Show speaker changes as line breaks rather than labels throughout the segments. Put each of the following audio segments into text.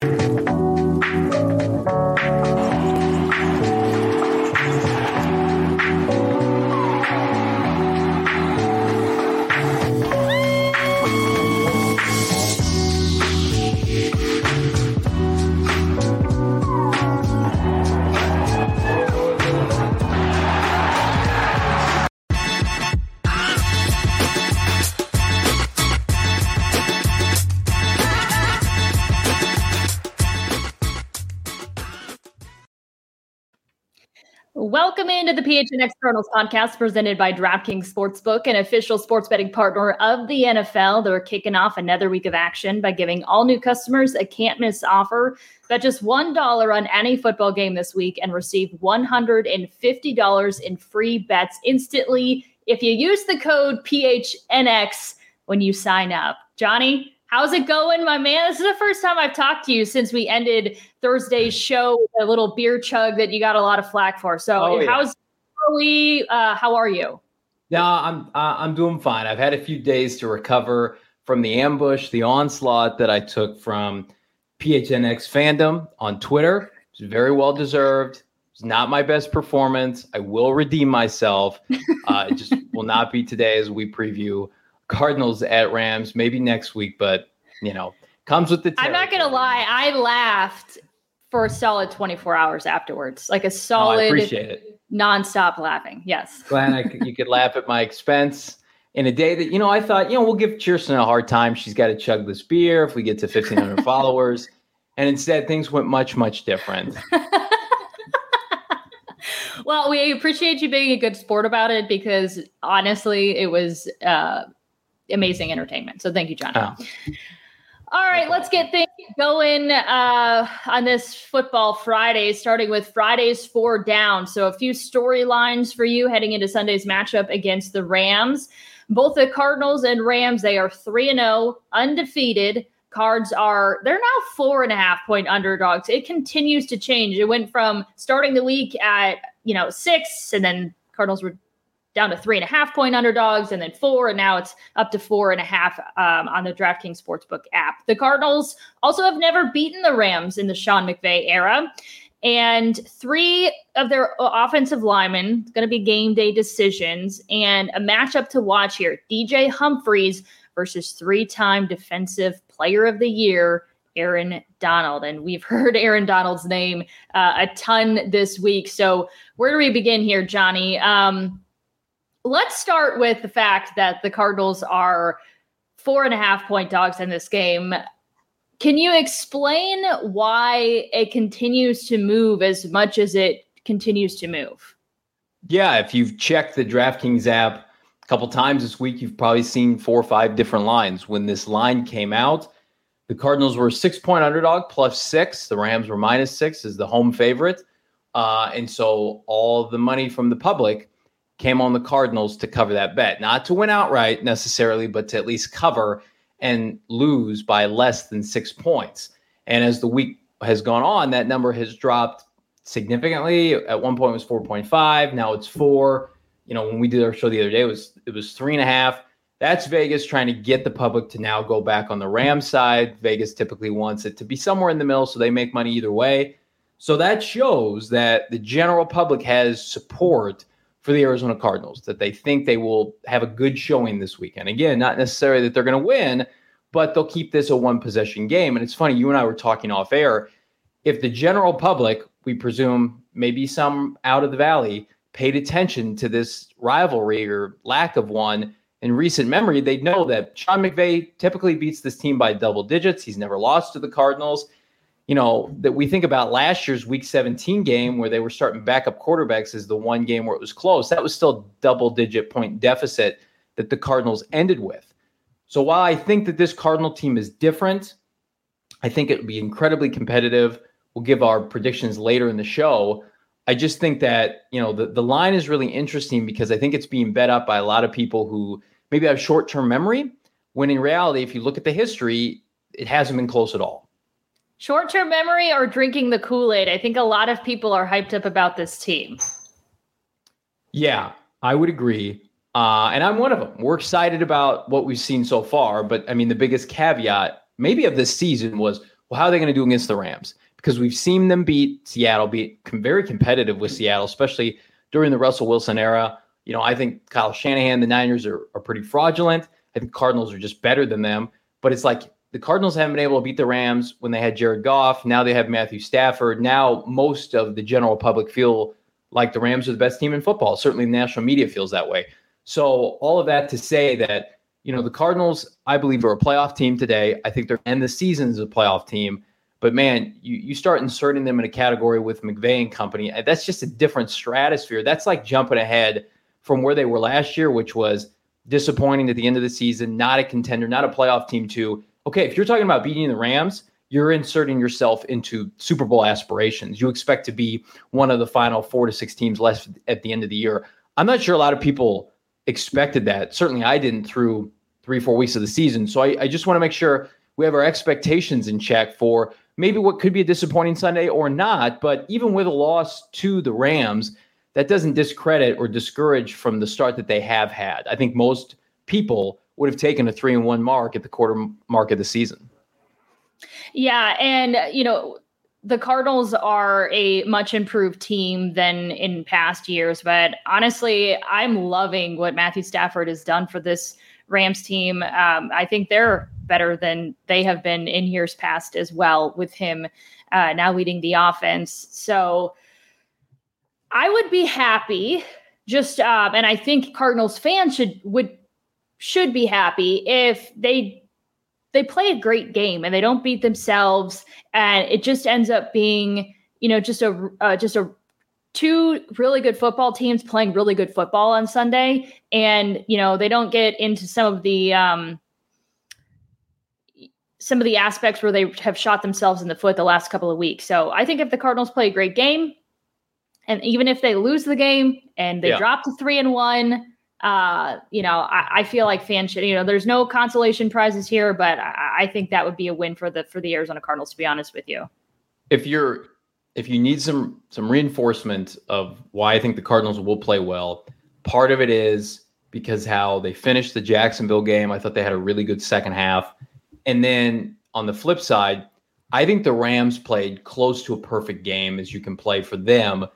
Thank you.
Welcome into the PHNX Cardinals podcast presented by DraftKings Sportsbook, an official sports betting partner of the NFL. They're kicking off another week of action by giving all new customers a can't miss offer. Bet just $1 on any football game this week and receive $150 in free bets instantly if you use the code PHNX when you sign up. Johnny, How's it going, my man? This is the first time I've talked to you since we ended Thursday's show with a little beer chug that you got a lot of flack for. So, oh, yeah. how's early? Uh, how are you?
Yeah, I'm uh, I'm doing fine. I've had a few days to recover from the ambush, the onslaught that I took from PHNX fandom on Twitter. It's very well deserved. It's not my best performance. I will redeem myself. Uh, it just will not be today as we preview Cardinals at Rams, maybe next week, but you know, comes with the.
Territory. I'm not gonna lie, I laughed for a solid 24 hours afterwards, like a solid,
oh, appreciate it.
nonstop laughing. Yes,
glad I could, you could laugh at my expense in a day that you know I thought you know we'll give Chierstin a hard time. She's got to chug this beer if we get to 1,500 followers, and instead things went much much different.
well, we appreciate you being a good sport about it because honestly, it was. Uh, amazing entertainment. So thank you, John. Oh. All right, let's get things going uh, on this football Friday, starting with Friday's four down. So, a few storylines for you heading into Sunday's matchup against the Rams. Both the Cardinals and Rams, they are 3 and 0, undefeated. Cards are, they're now four and a half point underdogs. It continues to change. It went from starting the week at, you know, six, and then Cardinals were down to three and a half point underdogs and then four, and now it's up to four and a half um, on the DraftKings Sportsbook app. The Cardinals also have never beaten the Rams in the Sean McVay era. And three of their offensive linemen going to be game day decisions and a matchup to watch here. DJ Humphries versus three time defensive player of the year, Aaron Donald. And we've heard Aaron Donald's name uh, a ton this week. So, where do we begin here, Johnny? Um, let's start with the fact that the Cardinals are four and a half point dogs in this game. Can you explain why it continues to move as much as it continues to move?
Yeah, if you've checked the DraftKings app a couple times this week, you've probably seen four or five different lines. When this line came out, the Cardinals were six point underdog plus six. The Rams were minus six as the home favorite. Uh, and so all the money from the public came on the Cardinals to cover that bet, not to win outright necessarily, but to at least cover and lose by less than six points. And as the week has gone on, that number has dropped significantly. At one point, it was 4.5. Now it's four. You know, when we did our show the other day, it was it was three and a half. That's Vegas trying to get the public to now go back on the Rams side. Vegas typically wants it to be somewhere in the middle, so they make money either way. So that shows that the general public has support for the Arizona Cardinals, that they think they will have a good showing this weekend. Again, not necessarily that they're going to win, but they'll keep this a one possession game. And it's funny, you and I were talking off air. If the general public, we presume maybe some out of the valley, paid attention to this rivalry or lack of one in recent memory, they'd know that Sean McVay typically beats this team by double digits. He's never lost to the Cardinals. You know, that we think about last year's week 17 game where they were starting backup quarterbacks as the one game where it was close. That was still double digit point deficit that the Cardinals ended with. So while I think that this Cardinal team is different, I think it would be incredibly competitive. We'll give our predictions later in the show. I just think that, you know, the, the line is really interesting because I think it's being bet up by a lot of people who maybe have short term memory, when in reality, if you look at the history, it hasn't been close at all.
Short term memory or drinking the Kool Aid? I think a lot of people are hyped up about this team.
Yeah, I would agree. Uh, and I'm one of them. We're excited about what we've seen so far. But I mean, the biggest caveat, maybe of this season, was well, how are they going to do against the Rams? because we've seen them beat Seattle, be very competitive with Seattle, especially during the Russell Wilson era. You know, I think Kyle Shanahan, the Niners are, are pretty fraudulent. I think Cardinals are just better than them. But it's like the Cardinals haven't been able to beat the Rams when they had Jared Goff. Now they have Matthew Stafford. Now most of the general public feel like the Rams are the best team in football. Certainly the national media feels that way. So all of that to say that, you know, the Cardinals, I believe, are a playoff team today. I think they're end the season as a playoff team. But man, you, you start inserting them in a category with McVay and company. That's just a different stratosphere. That's like jumping ahead from where they were last year, which was disappointing at the end of the season, not a contender, not a playoff team, to okay, if you're talking about beating the Rams, you're inserting yourself into Super Bowl aspirations. You expect to be one of the final four to six teams left at the end of the year. I'm not sure a lot of people expected that. Certainly I didn't through three, four weeks of the season. So I, I just want to make sure we have our expectations in check for maybe what could be a disappointing Sunday or not. But even with a loss to the Rams, that doesn't discredit or discourage from the start that they have had. I think most people would have taken a three and one mark at the quarter mark of the season.
Yeah. And, you know, the Cardinals are a much improved team than in past years. But honestly, I'm loving what Matthew Stafford has done for this Rams team. Um, I think they're better than they have been in years past as well, with him uh, now leading the offense. So I would be happy. Just um, and I think Cardinals fans should would should be happy if they they play a great game and they don't beat themselves and it just ends up being you know just a uh, just a two really good football teams playing really good football on Sunday and you know they don't get into some of the um some of the aspects where they have shot themselves in the foot the last couple of weeks. So I think if the Cardinals play a great game, and even if they lose the game and they yeah. drop to three and one, uh, you know, I, I, feel like fans should, you know, there's no consolation prizes here, but I, I think that would be a win for the for the Arizona Cardinals, to be honest with you.
If you're if you need some some reinforcement of why I think the Cardinals will play well, part of it is because how they finished the Jacksonville game. I thought they had a really good second half. And then on the flip side, I think the Rams played close to a perfect game as you can play for them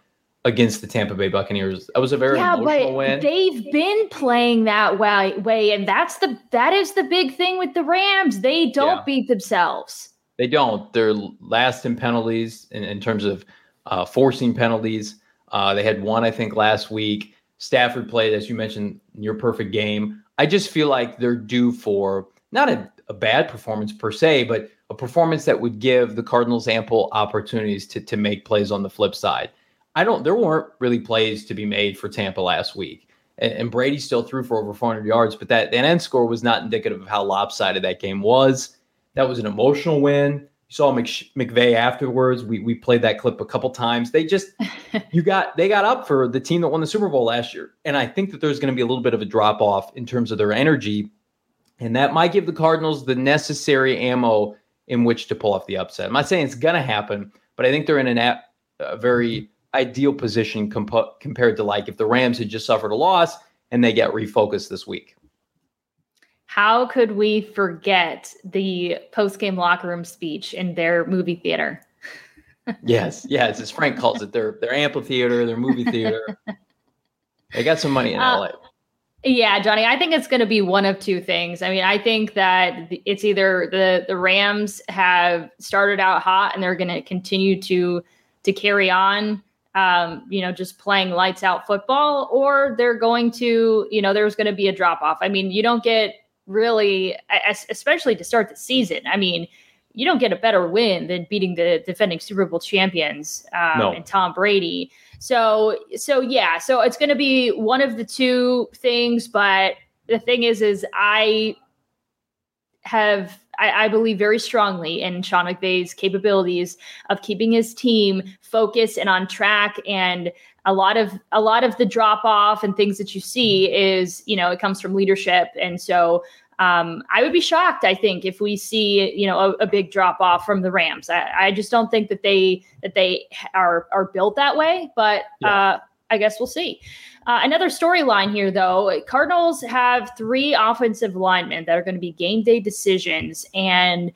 against the Tampa Bay Buccaneers. That was a very yeah, emotional win.
They've been playing that way, way, and that's the that is the big thing with the Rams. They don't yeah. beat themselves.
They don't. They're last in penalties in, in terms of uh, forcing penalties. Uh, they had one, I think, last week. Stafford played, as you mentioned, your perfect game. I just feel like they're due for not a a bad performance per se, but a performance that would give the Cardinals ample opportunities to to make plays on the flip side. I don't. There weren't really plays to be made for Tampa last week, and, and Brady still threw for over 400 yards, but that, that end score was not indicative of how lopsided that game was. That was an emotional win. You saw Mc, McVay afterwards. We we played that clip a couple times. They just you got they got up for the team that won the Super Bowl last year, and I think that there's going to be a little bit of a drop off in terms of their energy and that might give the Cardinals the necessary ammo in which to pull off the upset. I'm not saying it's going to happen, but I think they're in an a very ideal position comp- compared to like if the Rams had just suffered a loss and they get refocused this week.
How could we forget the post game locker room speech in their movie theater?
yes, yes, as Frank calls it, their their amphitheater, their movie theater. they got some money in uh, LA.
Yeah, Johnny, I think it's going to be one of two things. I mean, I think that it's either the the Rams have started out hot and they're going to continue to to carry on um, you know, just playing lights out football, or they're going to, you know, there's going to be a drop off. I mean, you don't get really, especially to start the season. I mean, you don't get a better win than beating the defending Super Bowl champions um, no. and Tom Brady. So, so yeah, so it's going to be one of the two things. But the thing is, is I have I, I, believe very strongly in Sean McVay's capabilities of keeping his team focused and on track. And a lot of a lot of the drop off and things that you see is you know it comes from leadership. And so um, I would be shocked, I think, if we see you know a, a big drop off from the Rams. I, I, just don't think that they that they are are built that way. But yeah. uh, I guess we'll see. Uh, another storyline here, though Cardinals have three offensive linemen that are going to be game day decisions. And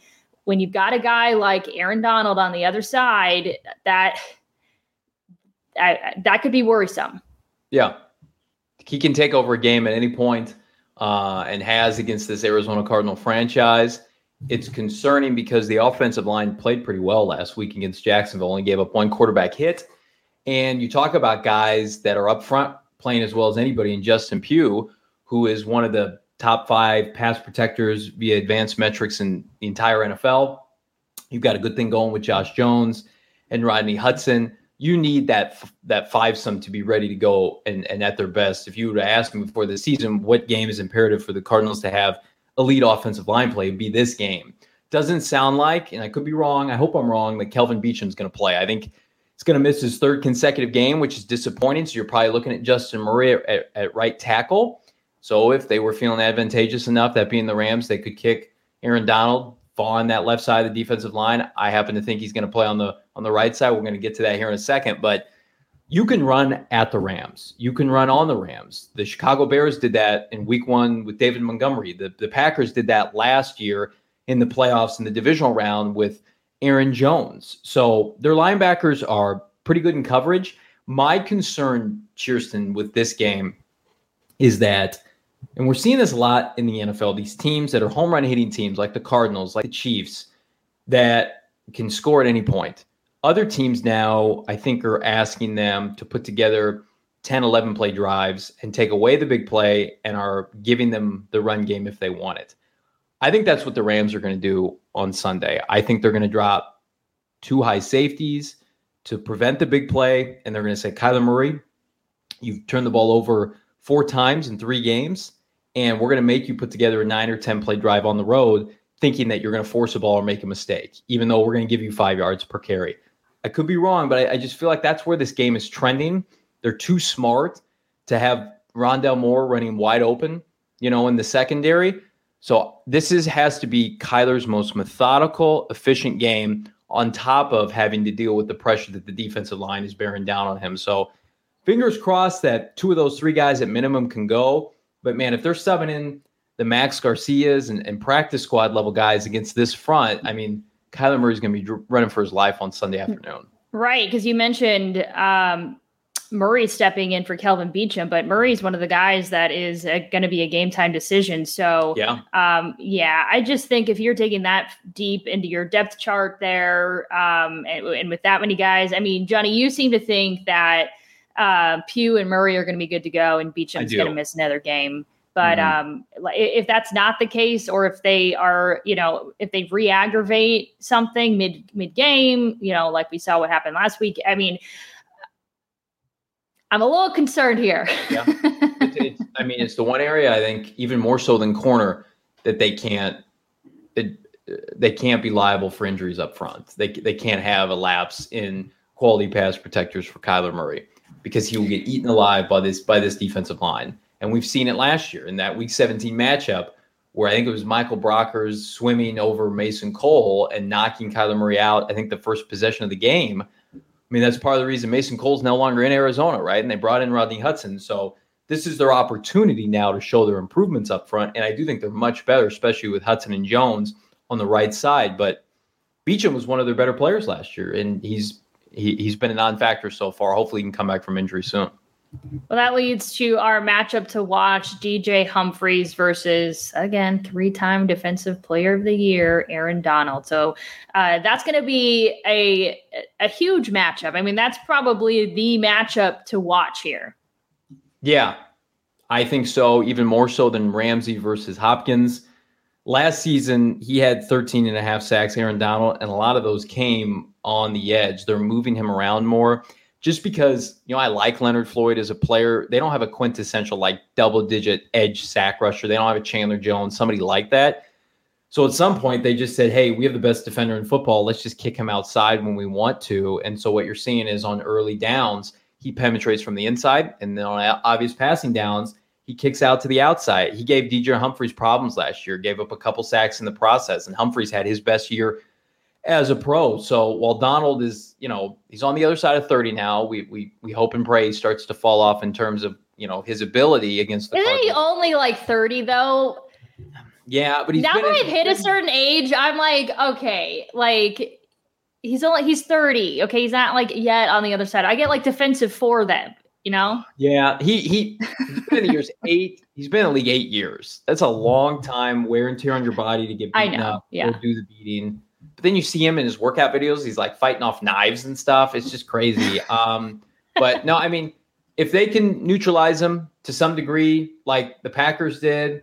when you've got a guy like Aaron Donald on the other side, that that could be worrisome.
Yeah. He can take over a game at any point, uh, and has against this Arizona Cardinal franchise. It's concerning because the offensive line played pretty well last week against Jacksonville, only gave up one quarterback hit. And you talk about guys that are up front playing as well as anybody in Justin Pugh, who is one of the top five pass protectors via advanced metrics in the entire NFL. You've got a good thing going with Josh Jones and Rodney Hudson. You need that that five sum to be ready to go and, and at their best. If you were to ask me before the season what game is imperative for the Cardinals to have elite offensive line play, be this game. Doesn't sound like, and I could be wrong. I hope I'm wrong. That Kelvin Beachum's going to play. I think He's going to miss his third consecutive game, which is disappointing. So you're probably looking at Justin Murray at, at, right tackle. So if they were feeling advantageous enough, that being the Rams, they could kick Aaron Donald, fall on that left side of the defensive line. I happen to think he's going to play on the on the right side. We're going to get to that here in a second, but you can run at the Rams. You can run on the Rams. The Chicago Bears did that in week one with David Montgomery. The, the Packers did that last year in the playoffs in the divisional round with Aaron Jones. So their linebackers are pretty good in coverage. My concern, Chierstin, with this game is that, and we're seeing this a lot in the NFL, these teams that are home run hitting teams like the Cardinals, like the Chiefs, that can score at any point. Other teams now, I think, are asking them to put together 10, 11 play drives and take away the big play and are giving them the run game if they want it. I think that's what the Rams are going to do on Sunday. I think they're going to drop two high safeties to prevent the big play, and they're going to say, Kyler Murray, you've turned the ball over four times in three games, and we're going to make you put together a nine or 10 play drive on the road, thinking that you're going to force a ball or make a mistake, even though we're going to give you five yards per carry. I could be wrong, but I, I just feel like that's where this game is trending. They're too smart to have Rondale Moore running wide open, you know, in the secondary. So this is has to be Kyler's most methodical, efficient game on top of having to deal with the pressure that the defensive line is bearing down on him. So fingers crossed that two of those three guys at minimum can go. But man, if they're subbing in the Max Garcias and, and practice squad level guys against this front, I mean, Kyler Murray's going to be running for his life on Sunday afternoon.
Right, because you mentioned um, Murray stepping in for Kelvin Beachum, but Murray's one of the guys that is going to be a game time decision. So,
yeah,
um, yeah, I just think if you're taking that deep into your depth chart there, um, and, and, with that many guys, I mean, Johnny, you seem to think that uh, Pugh and Murray are going to be good to go, and Beachum's going to miss another game. But mm-hmm. um, if that's not the case, or if they are, you know, if they re-aggravate something mid mid game, you know, like we saw what happened last week, I mean. I'm a little concerned here.
yeah. It's, it's, I mean, it's the one area I think even more so than corner that they can't it, uh, they can't be liable for injuries up front. They they can't have a lapse in quality pass protectors for Kyler Murray because he will get eaten alive by this by this defensive line. And we've seen it last year in that Week 17 matchup where I think it was Michael Brockers swimming over Mason Cole and knocking Kyler Murray out. I think the first possession of the game I mean, that's part of the reason Mason Cole's no longer in Arizona, right? And they brought in Rodney Hudson. So this is their opportunity now to show their improvements up front. And I do think they're much better, especially with Hudson and Jones on the right side. But Beachum was one of their better players last year, and he's he, he's been a non-factor so far. Hopefully, he can come back from injury soon.
Well, that leads to our matchup to watch DJ Humphries versus, again, three time Defensive Player of the Year, Aaron Donald. So uh, that's going to be a, a huge matchup. I mean, that's probably the matchup to watch here.
Yeah, I think so, even more so than Ramsey versus Hopkins. Last season, he had 13 and a half sacks, Aaron Donald, and a lot of those came on the edge. They're moving him around more just because, you know, I like Leonard Floyd as a player. They don't have a quintessential like double digit edge sack rusher. They don't have a Chandler Jones, somebody like that. So at some point, they just said, hey, we have the best defender in football. Let's just kick him outside when we want to. And so what you're seeing is on early downs, he penetrates from the inside. And then on obvious passing downs, he kicks out to the outside. He gave DJ Humphries problems last year, gave up a couple sacks in the process. And Humphries had his best year as a pro. So while Donald is, you know, he's on the other side of 30 now, we we we hope and pray he starts to fall off in terms of, you know, his ability against the
Isn't Cardinals. he only like 30 though?
Yeah, but he's
now that I've hit a certain age, I'm like, okay, like he's only he's 30. Okay, he's not like yet on the other side. I get like defensive for them, you know?
Yeah, he he he's been in the years eight. He's been in the league eight years. That's a long time wear and tear on your body to get beaten I know, up yeah. do the beating. But then you see him in his workout videos. He's like fighting off knives and stuff. It's just crazy. Um, but no, I mean, if they can neutralize him to some degree, like the Packers did,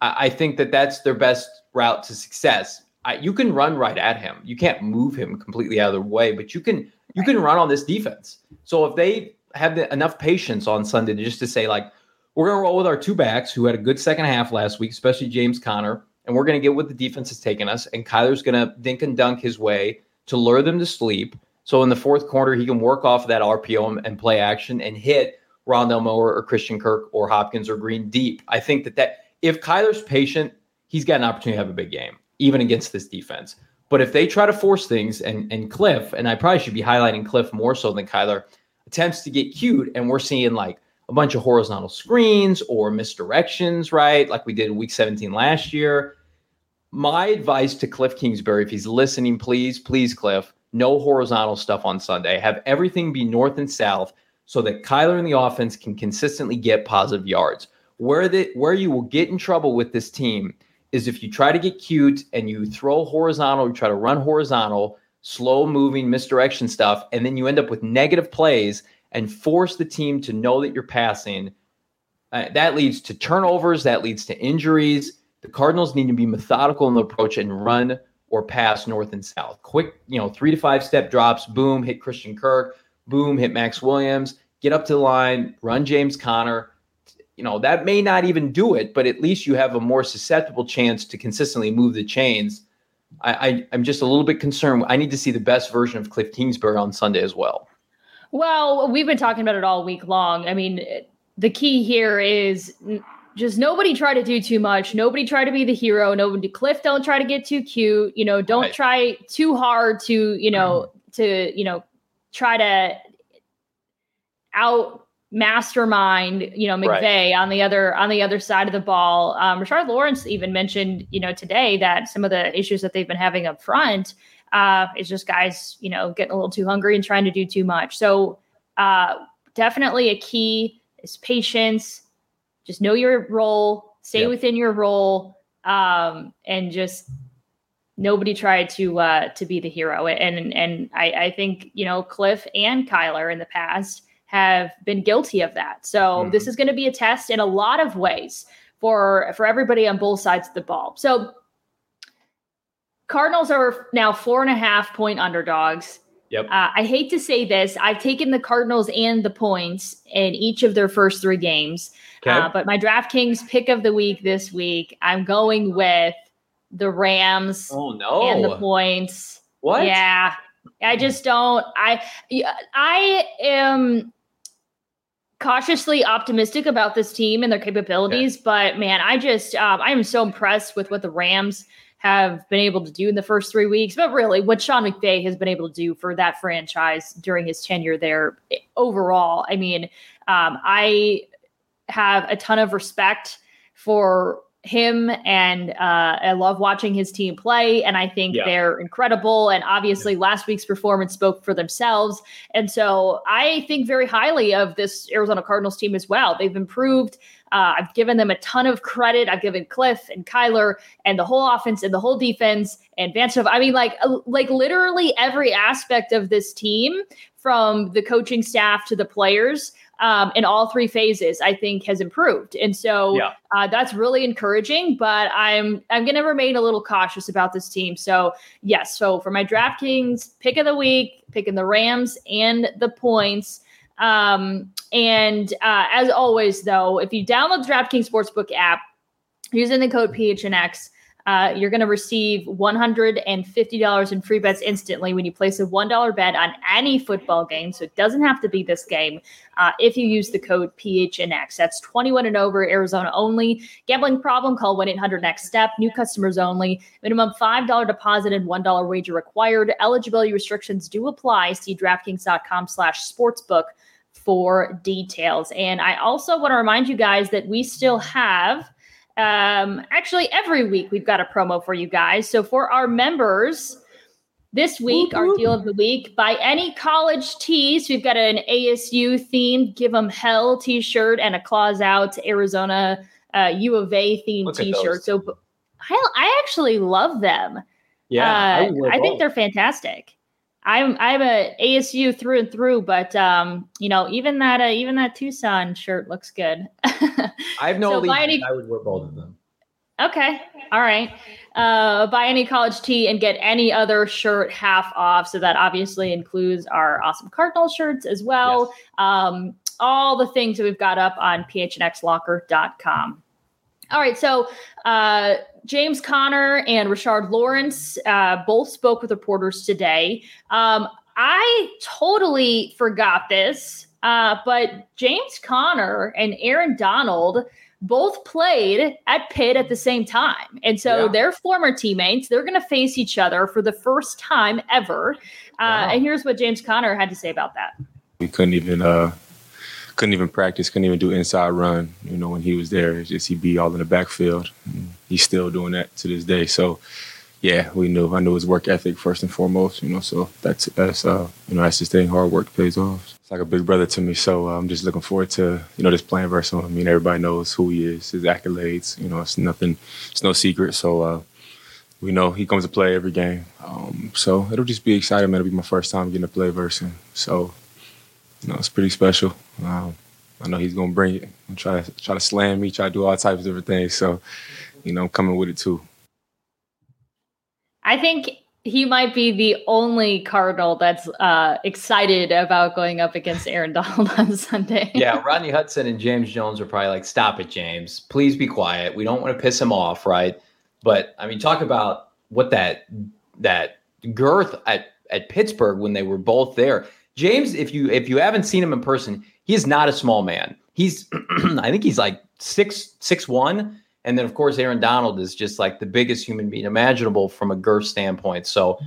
I, I think that that's their best route to success. I, you can run right at him. You can't move him completely out of the way, but you can you can run on this defense. So if they have the, enough patience on Sunday to just to say like we're going to roll with our two backs who had a good second half last week, especially James Conner and we're going to get what the defense has taken us. And Kyler's going to dink and dunk his way to lure them to sleep. So in the fourth quarter, he can work off that RPO and, play action and hit Rondale Moore or Christian Kirk or Hopkins or Green deep. I think that that if Kyler's patient, he's got an opportunity to have a big game, even against this defense. But if they try to force things and and Cliff, and I probably should be highlighting Cliff more so than Kyler, attempts to get cute, and we're seeing like a bunch of horizontal screens or misdirections, right? Like we did in week 17 last year. My advice to Cliff Kingsbury, if he's listening, please, please, Cliff, no horizontal stuff on Sunday. Have everything be north and south so that Kyler and the offense can consistently get positive yards. Where the where you will get in trouble with this team is if you try to get cute and you throw horizontal, you try to run horizontal, slow moving misdirection stuff, and then you end up with negative plays and force the team to know that you're passing. Uh, that leads to turnovers, that leads to injuries. The Cardinals need to be methodical in the approach and run or pass north and south. Quick, you know, three to five step drops, boom, hit Christian Kirk, boom, hit Max Williams, get up to the line, run James Conner. You know, that may not even do it, but at least you have a more susceptible chance to consistently move the chains. I, I, I'm just a little bit concerned. I need to see the best version of Cliff Kingsbury on Sunday as well.
Well, we've been talking about it all week long. I mean, the key here is just nobody try to do too much. Nobody try to be the hero. Nobody Cliff don't try to get too cute. You know, don't right. try too hard to, you know, mm-hmm. to, you know, try to out mastermind, you know, McVay right. on the other on the other side of the ball. Um, Rashard Lawrence even mentioned, you know, today that some of the issues that they've been having up front uh, it's just guys, you know, getting a little too hungry and trying to do too much. So uh, definitely a key is patience. Just know your role, stay yep. within your role, um, and just nobody tried to uh, to be the hero. And and I, I think you know Cliff and Kyler in the past have been guilty of that. So mm-hmm. this is going to be a test in a lot of ways for for everybody on both sides of the ball. So Cardinals are now four and a half point underdogs.
Yep.
Uh, I hate to say this. I've taken the Cardinals and the points in each of their first three games. Okay. Uh, but my DraftKings pick of the week this week, I'm going with the Rams.
Oh no!
And the points.
What?
Yeah, I just don't. I I am cautiously optimistic about this team and their capabilities, okay. but man, I just um, I am so impressed with what the Rams have been able to do in the first three weeks, but really what Sean McVay has been able to do for that franchise during his tenure there overall. I mean, um, I have a ton of respect for him and uh, I love watching his team play. And I think yeah. they're incredible. And obviously, yeah. last week's performance spoke for themselves. And so I think very highly of this Arizona Cardinals team as well. They've improved. Uh, I've given them a ton of credit. I've given Cliff and Kyler and the whole offense and the whole defense and Vance. I mean, like, uh, like literally every aspect of this team, from the coaching staff to the players, um, in all three phases, I think has improved, and so yeah. uh, that's really encouraging. But I'm I'm going to remain a little cautious about this team. So yes, so for my DraftKings pick of the week, picking the Rams and the points. Um, and uh, as always, though, if you download the DraftKings Sportsbook app using the code PHNX, uh, you're going to receive $150 in free bets instantly when you place a $1 bet on any football game. So it doesn't have to be this game uh, if you use the code PHNX. That's 21 and over, Arizona only. Gambling problem, call 1 800 NEXT STEP. New customers only. Minimum $5 deposit and $1 wager required. Eligibility restrictions do apply. See DraftKings.com slash sportsbook for details. And I also want to remind you guys that we still have – um, actually, every week we've got a promo for you guys. So for our members, this week, our deal of the week, buy any college tees. We've got an ASU themed Give Them Hell t shirt and a Claws Out Arizona uh, U of A themed t shirt. So I, I actually love them. Yeah. Uh, I, I think they're fantastic. I'm I'm a ASU through and through, but um, you know, even that uh, even that Tucson shirt looks good.
I have no so any- I would wear both of them.
Okay, all right. Uh, buy any college tee and get any other shirt half off. So that obviously includes our awesome Cardinal shirts as well. Yes. Um, all the things that we've got up on phnxlocker.com. All right, so uh, James Conner and Rashard Lawrence uh, both spoke with reporters today. Um, I totally forgot this, uh, but James Conner and Aaron Donald both played at Pitt at the same time. And so yeah. they're former teammates. They're going to face each other for the first time ever. Uh, wow. And here's what James Conner had to say about that.
We couldn't even uh, couldn't even practice, couldn't even do inside run. You know, when he was there, it's just he'd be all in the backfield. He's still doing that to this day. So, yeah, we knew. I knew his work ethic first and foremost. You know, so that's that's uh, you know that's his thing. Hard work pays off. It's like a big brother to me. So uh, I'm just looking forward to you know just playing versus him. I mean, everybody knows who he is, his accolades. You know, it's nothing. It's no secret. So. Uh, we know he comes to play every game. Um, so it'll just be exciting, man. It'll be my first time getting to play versus him. So you know, it's pretty special. Um, I know he's gonna bring it and try to try to slam me, try to do all types of different things. So, you know, I'm coming with it too.
I think he might be the only Cardinal that's uh, excited about going up against Aaron Donald on Sunday.
yeah, Rodney Hudson and James Jones are probably like, "Stop it, James! Please be quiet. We don't want to piss him off, right?" But I mean, talk about what that that girth at at Pittsburgh when they were both there. James, if you if you haven't seen him in person, he is not a small man. He's I think he's like six six one. And then of course Aaron Donald is just like the biggest human being imaginable from a girth standpoint. So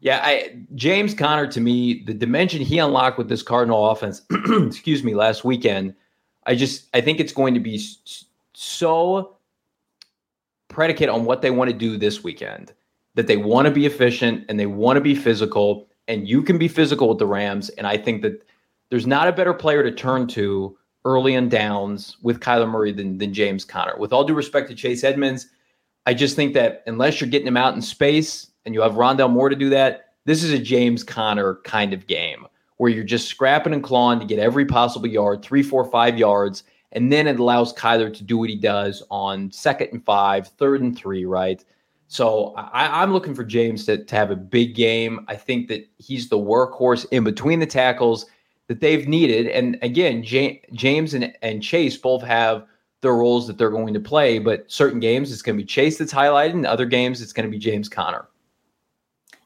yeah, I James Conner to me, the dimension he unlocked with this Cardinal offense, excuse me, last weekend, I just I think it's going to be so predicate on what they want to do this weekend that they want to be efficient and they want to be physical and you can be physical with the Rams. And I think that there's not a better player to turn to early in downs with Kyler Murray than, than James Conner. With all due respect to Chase Edmonds, I just think that unless you're getting him out in space and you have Rondale Moore to do that, this is a James Conner kind of game where you're just scrapping and clawing to get every possible yard, three, four, five yards, and then it allows Kyler to do what he does on second and five, third and three, right? So I, am looking for James to, to have a big game. I think that he's the workhorse in between the tackles that they've needed. And again, J- James and, and Chase both have their roles that they're going to play, but certain games it's going to be Chase that's highlighted, and other games it's going to be James Conner.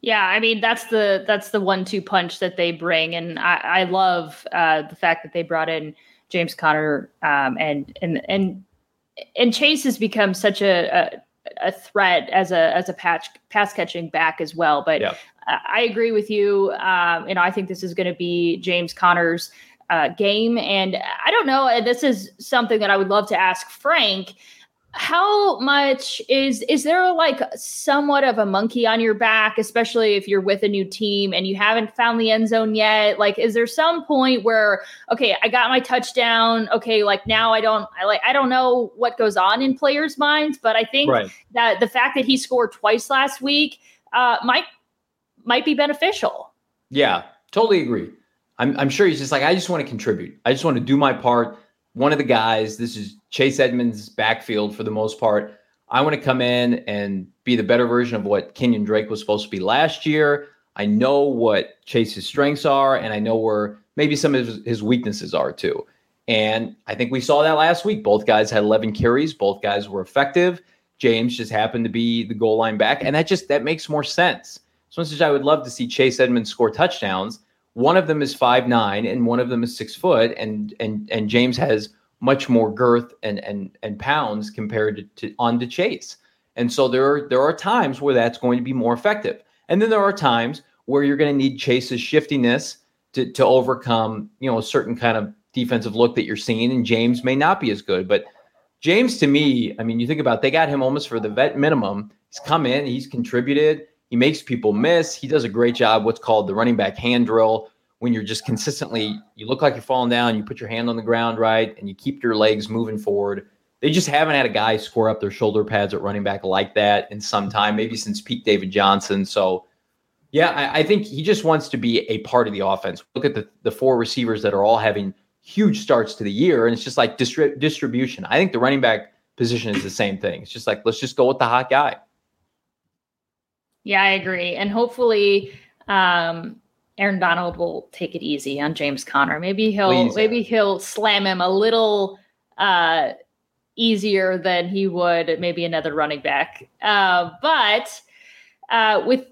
Yeah, I mean that's the that's the one-two punch that they bring, and I, I love uh, the fact that they brought in James Conner um, and and and and Chase has become such a, a a threat as a as a patch pass catching back as well. But yeah. I agree with you. Um, you know, I think this is going to be James Conner's uh, game, and I don't know. This is something that I would love to ask Frank. How much is is there like somewhat of a monkey on your back especially if you're with a new team and you haven't found the end zone yet? Like is there some point where okay i got my touchdown. Okay like now i don't i like i don't know what goes on in players minds but i think right. that the fact that he scored twice last week uh might might be beneficial.
Yeah totally agree. I'm, I'm sure he's just like i just want to contribute. I just want to do my part one of the guys, this is Chase Edmonds' backfield for the most part. I want to come in and be the better version of what Kenyon Drake was supposed to be last year. I know what Chase's strengths are, and I know where maybe some of his, weaknesses are too. And I think we saw that last week. Both guys had 11 carries. Both guys were effective. James just happened to be the goal line back, and that just that makes more sense. So, as I would love to see Chase Edmonds score touchdowns, one of them is five nine, and one of them is six foot, and and and James has much more girth and and and pounds compared to, to on to Chase. And so there are there are times where that's going to be more effective, and then there are times where you're going to need Chase's shiftiness to to overcome you know a certain kind of defensive look that you're seeing, and James may not be as good, but. James, to me, I mean, you think about it, they got him almost for the vet minimum. He's come in, he's contributed, he makes people miss. He does a great job, what's called the running back hand drill, when you're just consistently, you look like you're falling down, you put your hand on the ground right, and you keep your legs moving forward. They just haven't had a guy score up their shoulder pads at running back like that in some time, maybe since Pete David Johnson. So, yeah, I, I think he just wants to be a part of the offense. Look at the, the four receivers that are all having huge starts to the year, and it's just like distri- distribution. I think the running back position is the same thing. It's just like, let's just go with the hot guy.
Yeah, I agree. And hopefully, um, Aaron Donald will take it easy on James Conner. Maybe he'll Please. maybe he'll slam him a little uh, easier than he would maybe another running back. Uh, but uh, with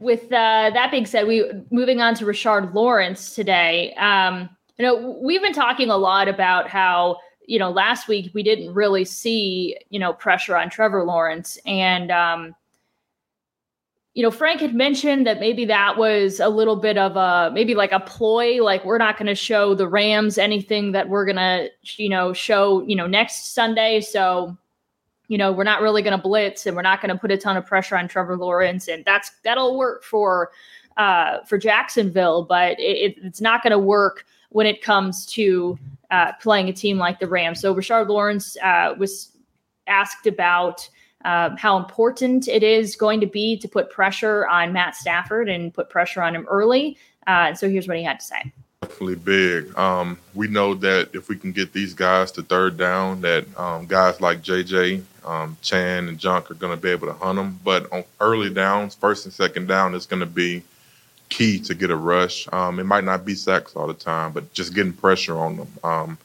with uh, that being said, we moving on to Rashard Lawrence today. Um, you know, we've been talking a lot about how you know last week we didn't really see you know pressure on Trevor Lawrence, and um, you know, Frank had mentioned that maybe that was a little bit of a maybe like a ploy, like we're not going to show the Rams anything that we're going to, you know, show, you know, next Sunday. So, you know, we're not really going to blitz and we're not going to put a ton of pressure on Trevor Lawrence. And that's that'll work for uh, for Jacksonville, but it, it's not going to work when it comes to uh, playing a team like the Rams. So Rashard Lawrence uh, was asked about um, how important it is going to be to put pressure on Matt Stafford and put pressure on him early. Uh, so here's what he had to say.
Definitely big. Um, we know that if we can get these guys to third down, that um, guys like JJ, um, Chan, and Junk are going to be able to hunt them. But on early downs, first and second down, it's going to be key to get a rush. Um, it might not be sacks all the time, but just getting pressure on them. Um,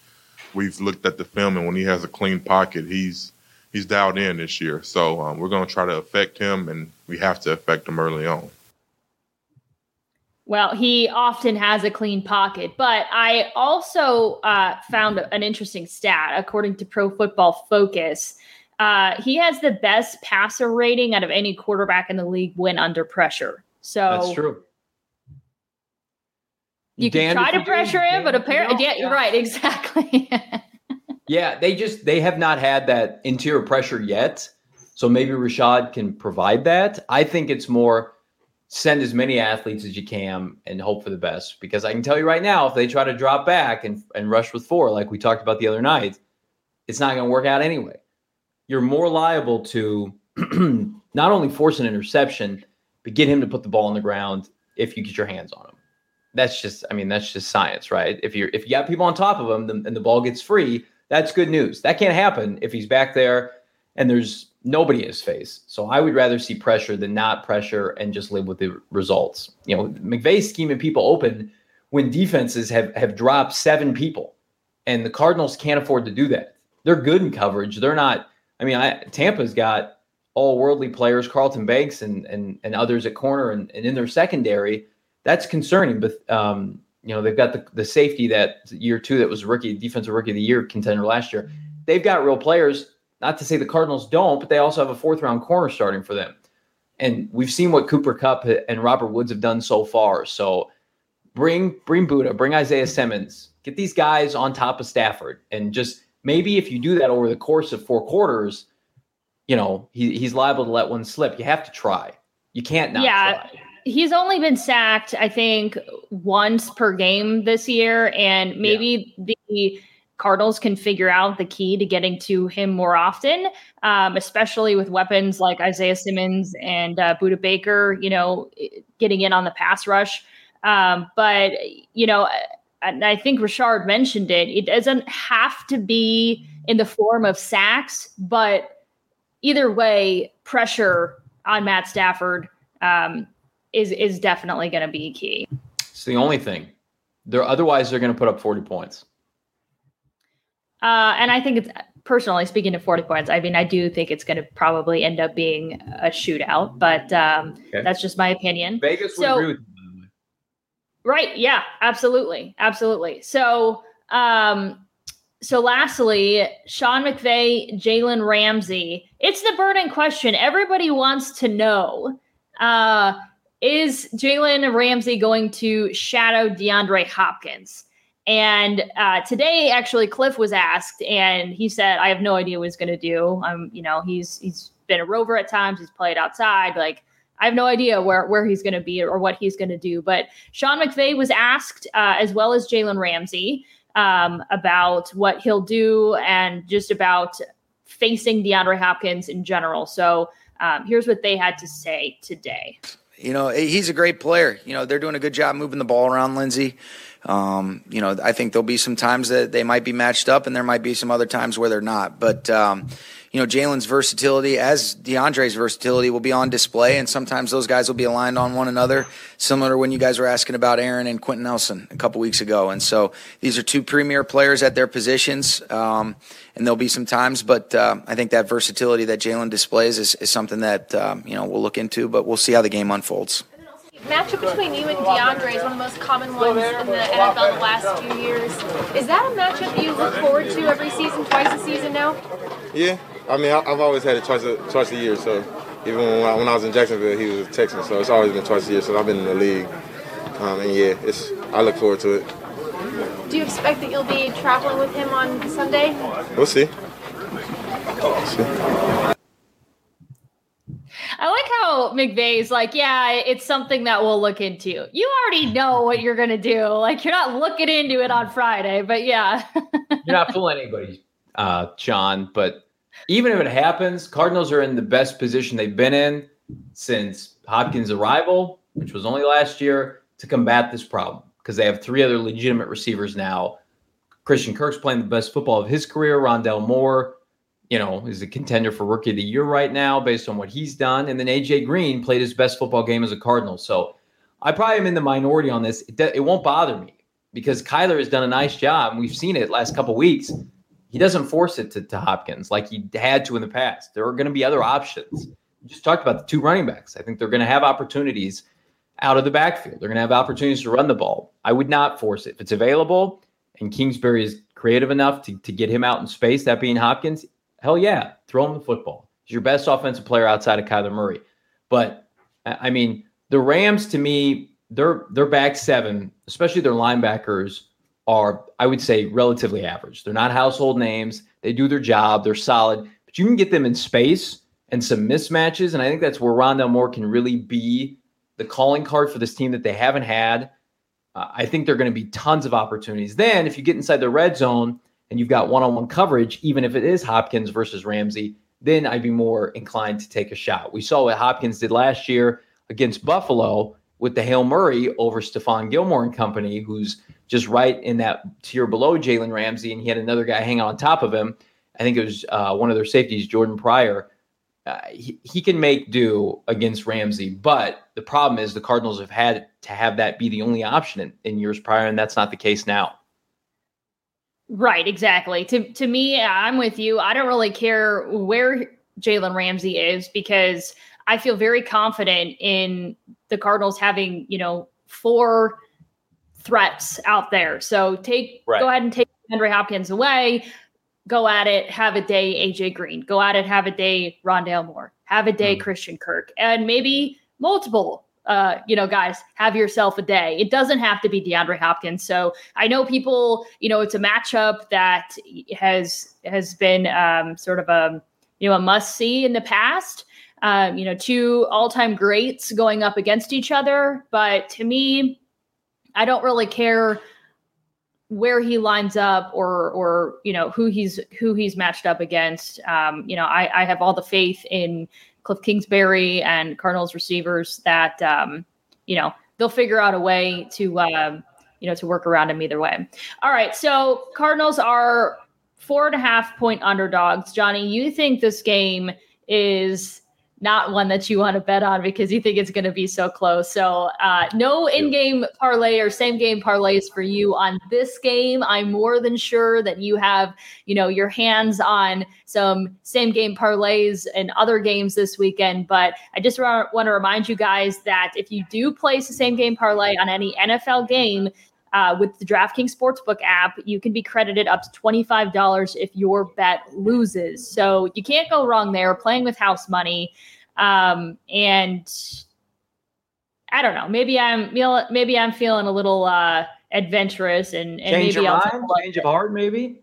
we've looked at the film, and when he has a clean pocket, he's he's dialed in this year. So um, we're going to try to affect him, and we have to affect him early on.
Well, he often has a clean pocket, but I also uh, found an interesting stat. According to Pro Football Focus, uh, he has the best passer rating out of any quarterback in the league when under pressure. So
that's true.
You can try to pressure him, but apparently, yeah, you're right, exactly.
Yeah, they just they have not had that interior pressure yet. So maybe Rashard can provide that. I think it's more send as many athletes as you can and hope for the best. Because I can tell you right now, if they try to drop back and, and rush with four, like we talked about the other night, it's not going to work out anyway. You're more liable to not only force an interception, but get him to put the ball on the ground if you get your hands on him. That's just, I mean, that's just science, right? If you're if you got people on top of him and the ball gets free, that's good news. That can't happen if he's back there and there's nobody in his face. So I would rather see pressure than not pressure and just live with the results. You know, McVay's scheming people open when defenses have have dropped seven people, and the Cardinals can't afford to do that. They're good in coverage. They're not. I mean, I, Tampa's got all worldly players, Carlton Banks and and and others at corner and, and in their secondary. That's concerning. But um, you know, they've got the, the safety that year two that was rookie, defensive rookie of the year contender last year. They've got real players. Not to say the Cardinals don't, but they also have a fourth round corner starting for them. And we've seen what Cooper Kupp and Robert Woods have done so far. So bring bring Budda, bring Isaiah Simmons, get these guys on top of Stafford, and just maybe if you do that over the course of four quarters, you know, he, he's liable to let one slip. You have to try. You can't not yeah. Try.
He's only been sacked, I think, once per game this year, and maybe yeah. the Cardinals can figure out the key to getting to him more often, um, especially with weapons like Isaiah Simmons and uh, Budda Baker, you know, getting in on the pass rush. Um, but, you know, and I think Richard mentioned it, it doesn't have to be in the form of sacks, but either way, pressure on Matt Stafford um, is is definitely going to be key.
It's the only thing. They're otherwise they're going to put up forty points.
Uh, and I think it's personally speaking to 40 points. I mean, I do think it's going to probably end up being a shootout, but um, okay. that's just my opinion.
Vegas so, would agree with you.
Right. Yeah, absolutely. Absolutely. So, um, so lastly, Sean McVay, Jalen Ramsey. It's the burning question. Everybody wants to know uh, is Jalen Ramsey going to shadow DeAndre Hopkins? And uh, today, actually, Cliff was asked, and he said, "I have no idea what he's going to do. Um, you know, he's he's been a rover at times. He's played outside. Like, I have no idea where where he's going to be or what he's going to do." But Sean McVay was asked, uh, as well as Jalen Ramsey, um, about what he'll do and just about facing DeAndre Hopkins in general. So um, here's what they had to say today.
You know, he's a great player. You know, they're doing a good job moving the ball around, Lindsey. Um, you know, I think there'll be some times that they might be matched up, and there might be some other times where they're not. But um, you know, Jalen's versatility, as DeAndre's versatility, will be on display, and sometimes those guys will be aligned on one another, similar to when you guys were asking about Aaron and Quenton Nelson a couple weeks ago. And so these are two premier players at their positions, um, and there'll be some times, but uh, I think that versatility that Jalen displays is, is something that um, you know we'll look into, but we'll see how the game unfolds
matchup between you and DeAndre is one of the most common ones in the NFL the last few years. Is that a matchup you look forward to every season, twice a season now?
Yeah, I mean, I've always had it twice a, twice a year. So even when I, when I was in Jacksonville, he was a Texan. So it's always been twice a year since I've been in the league. Um, and yeah, it's I look forward to it.
Do you expect that you'll be traveling with him on Sunday?
We'll see.
We'll see. I like how McVay's like, yeah, it's something that we'll look into. You already know what you're going to do. Like, you're not looking into it on Friday, but yeah.
you're not fooling anybody, uh, John. But even if it happens, Cardinals are in the best position they've been in since Hopkins' arrival, which was only last year, to combat this problem because they have three other legitimate receivers now. Christian Kirk's playing the best football of his career. Rondale Moore you know, is a contender for rookie of the year right now based on what he's done. And then AJ Green played his best football game as a Cardinal. So I probably am in the minority on this. It, it won't bother me because Kyler has done a nice job. And we've seen it last couple weeks. He doesn't force it to, to Hopkins like he had to in the past. There are going to be other options. We just talked about the two running backs. I think they're going to have opportunities out of the backfield. They're going to have opportunities to run the ball. I would not force it. If it's available and Kingsbury is creative enough to, to get him out in space, that being Hopkins, Hell yeah, throw him the football. He's your best offensive player outside of Kyler Murray. But I mean, the Rams to me, their their back seven, especially their linebackers, are I would say relatively average. They're not household names. They do their job. They're solid, but you can get them in space and some mismatches, and I think that's where Rondale Moore can really be the calling card for this team that they haven't had. Uh, I think there are going to be tons of opportunities. Then, if you get inside the red zone and you've got one on one coverage, even if it is Hopkins versus Ramsey, then I'd be more inclined to take a shot. We saw what Hopkins did last year against Buffalo with the Hail Murray over Stephon Gilmore and company, who's just right in that tier below Jalen Ramsey, and he had another guy hang on top of him. I think it was uh, one of their safeties, Jordan Poyer. Uh, he, he can make do against Ramsey, but the problem is the Cardinals have had to have that be the only option in, in years prior, and that's not the case now.
Right, exactly. To to me, I'm with you. I don't really care where Jalen Ramsey is because I feel very confident in the Cardinals having, you know, four threats out there. So take right. go ahead and take Andre Hopkins away. Go at it, have a day AJ Green. Go at it, have a day Rondale Moore. Have a day mm. Christian Kirk. And maybe multiple uh, you know, guys, have yourself a day. It doesn't have to be DeAndre Hopkins. So I know people, you know, it's a matchup that has has been um, sort of a you know a must see in the past. Um, you know, two all time greats going up against each other. But to me, I don't really care where he lines up or or you know who he's who he's matched up against. Um, you know, I, I have all the faith in Cliff Kingsbury and Cardinals receivers that um, you know they'll figure out a way to um, you know to work around him either way. All right, so Cardinals are four and a half point underdogs. Johnny, you think this game is not one that you want to bet on because you think it's going to be so close. So, uh, no in game parlay or same game parlays for you on this game. I'm more than sure that you have, you know, your hands on some same game parlays and other games this weekend. But I just want to remind you guys that if you do place the same game parlay on any NFL game, uh, with the DraftKings Sportsbook app, you can be credited up to $25 if your bet loses. So you can't go wrong there playing with house money. Um, and I don't know, maybe I'm maybe I'm feeling a little uh, adventurous and, and
change
maybe
I'll mind, change of heart, maybe.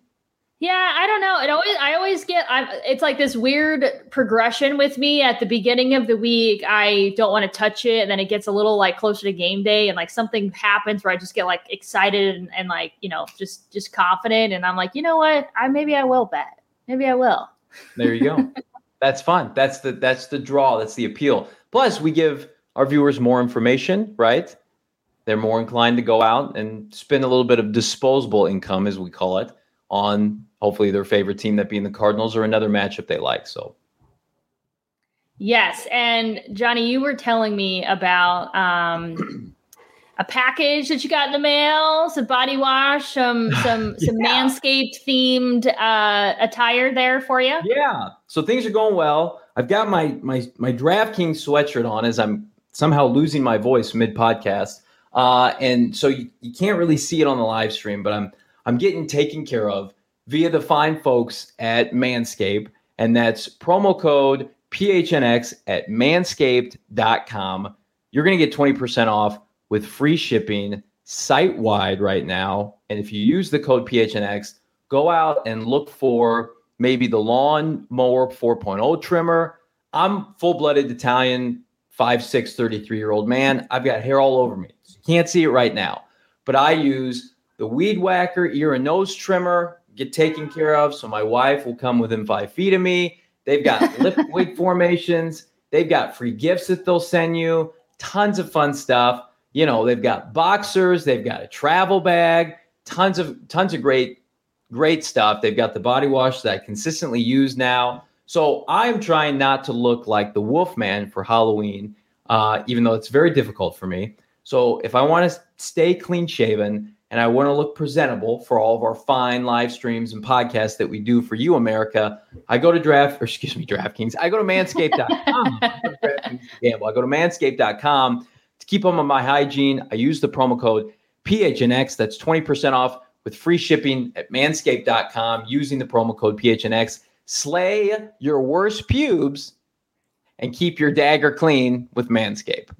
Yeah, I don't know. It always I always get I it's like this weird progression with me at the beginning of the week. I don't want to touch it and then it gets a little like closer to game day and like something happens where I just get like excited and, and like, you know, just just confident and I'm like, "You know what? I maybe I will bet. Maybe I will."
There you go. that's fun. That's the that's the draw, that's the appeal. Plus, we give our viewers more information, right? They're more inclined to go out and spend a little bit of disposable income as we call it on hopefully their favorite team, that being the Cardinals, or another matchup they like. So.
Yes, and Johnny, you were telling me about um, a package that you got in the mail, some body wash, some some some yeah. manscaped themed uh, attire there for you.
Yeah, so things are going well. I've got my my my DraftKings sweatshirt on as I'm somehow losing my voice mid podcast, uh, and so you, you can't really see it on the live stream, but I'm I'm getting taken care of via the fine folks at Manscaped, and that's promo code PHNX at manscaped.com. You're going to get 20% off with free shipping site wide right now. And if you use the code PHNX, go out and look for maybe the lawn mower 4.0 trimmer. I'm full blooded Italian, 5'6, 33 year old man. I've got hair all over me. you can't see it right now, but I use the weed whacker ear and nose trimmer get taken care of. So my wife will come within five feet of me. They've got lip wig formations. They've got free gifts that they'll send you. Tons of fun stuff. You know, they've got boxers. They've got a travel bag. Tons of tons of great great stuff. They've got the body wash that I consistently use now. So I'm trying not to look like the Wolfman for Halloween, uh, even though it's very difficult for me. So if I want to stay clean shaven, and I want to look presentable for all of our fine live streams and podcasts that we do for you, America, I go to draft, or excuse me, DraftKings. I go to manscaped.com. I go to manscaped.com to keep up on my hygiene. I use the promo code PHNX. That's 20% off with free shipping at manscaped.com using the promo code PHNX. Slay your worst pubes and keep your dagger clean with Manscaped.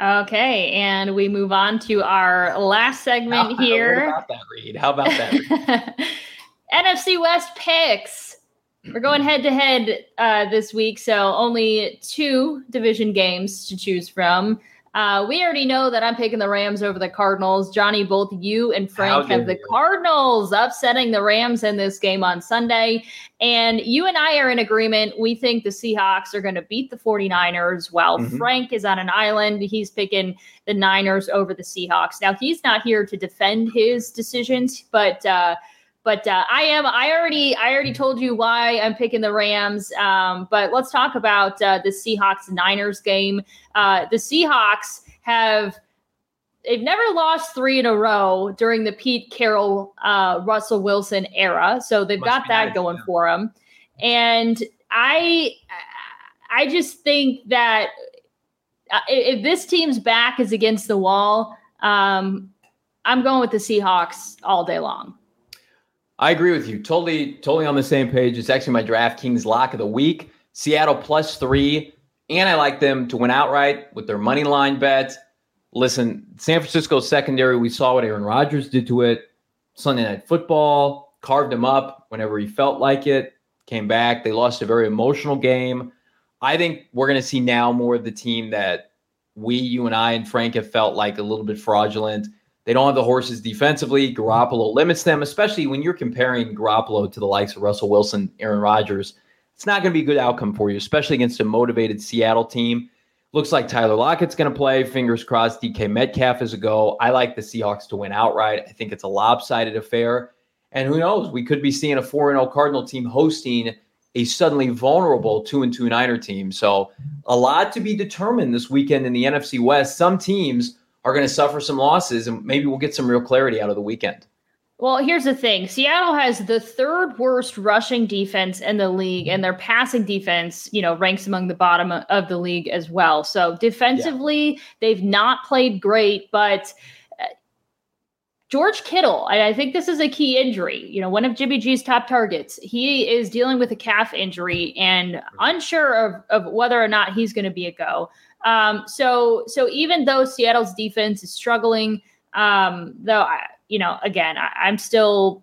Okay, and we move on to our last segment here.
How about that, Reed? How about that?
NFC West picks. We're going head to head uh, this week, so only two division games to choose from. Uh, we already know that I'm picking the Rams over the Cardinals. Johnny, both you and Frank have the Cardinals upsetting the Rams in this game on Sunday. And you and I are in agreement. We think the Seahawks are going to beat the 49ers while mm-hmm. Frank is on an island. He's picking the Niners over the Seahawks. Now, he's not here to defend his decisions, but. Uh, but uh, I am. I already. I already told you why I'm picking the Rams. Um, but let's talk about uh, the Seahawks Niners game. Uh, the Seahawks have. They've never lost three in a row during the Pete Carroll, uh, Russell Wilson era, so they've Must got that nice, going yeah. for them. And I, I just think that uh, if this team's back is against the wall, um, I'm going with the Seahawks all day long.
I agree with you. Totally, totally on the same page. It's actually my DraftKings lock of the week. Seattle plus three And I like them to win outright with their money line bet. Listen, San Francisco secondary, we saw what Aaron Rodgers did to it. Sunday night football, carved him up whenever he felt like it, came back. They lost a very emotional game. I think we're going to see now more of the team that we, you and I, and Frank have felt like a little bit fraudulent. They don't have the horses defensively. Garoppolo limits them, especially when you're comparing Garoppolo to the likes of Russell Wilson, Aaron Rodgers. It's not going to be a good outcome for you, especially against a motivated Seattle team. Looks like Tyler Lockett's going to play. Fingers crossed. DK Metcalf is a go. I like the Seahawks to win outright. I think it's a lopsided affair. And who knows? We could be seeing a 4 0 Cardinal team hosting a suddenly vulnerable 2 and 2 Niner team. So, a lot to be determined this weekend in the NFC West. Some teams are going to suffer some losses, and maybe we'll get some real clarity out of the weekend.
Well, here's the thing Seattle has the third worst rushing defense in the league, and their passing defense, you know, ranks among the bottom of the league as well. So, defensively, yeah. they've not played great, but. Uh, George Kittle, and I think this is a key injury. You know, one of Jimmy G's top targets. He is dealing with a calf injury and unsure of, of whether or not he's going to be a go. Um, so so even though Seattle's defense is struggling, um, though I, you know, again, I, am still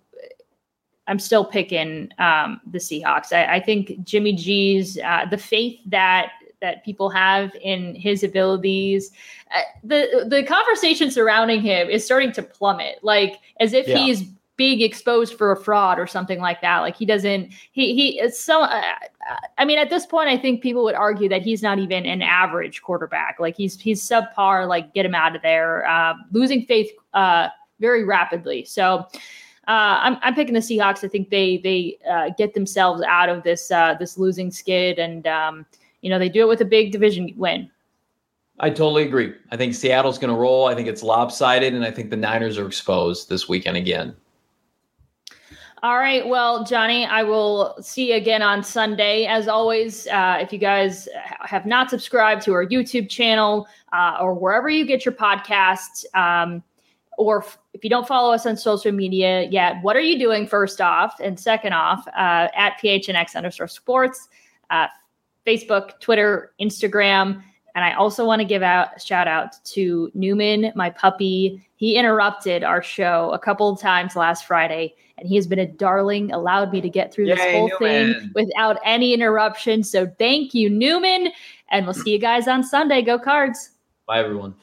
I'm still picking um, the Seahawks. I, I, think Jimmy G's uh, the faith that that people have in his abilities. Uh, the the conversation surrounding him is starting to plummet, like as if yeah. he's being exposed for a fraud or something like that. Like he doesn't, he, he, it's so, uh, I mean, at this point, I think people would argue that he's not even an average quarterback. Like he's, he's subpar, like get him out of there, uh, losing faith, uh, very rapidly. So, uh, I'm, I'm picking the Seahawks. I think they, they, uh, get themselves out of this, uh, this losing skid and, um, you know, they do it with a big division win.
I totally agree. I think Seattle's going to roll. I think it's lopsided, and I think the Niners are exposed this weekend again.
All right. Well, Johnny, I will see you again on Sunday. As always, uh, if you guys have not subscribed to our YouTube channel uh, or wherever you get your podcasts, um, or if you don't follow us on social media yet, what are you doing first off? And second off, uh, at PHNX underscore sports, uh, Facebook, Twitter, Instagram. And I also want to give out shout out to Newman, my puppy. He interrupted our show a couple of times last Friday, and he has been a darling, allowed me to get through Yay, this whole Newman. thing without any interruption. So thank you, Newman. And we'll see you guys on Sunday. Go cards.
Bye, everyone.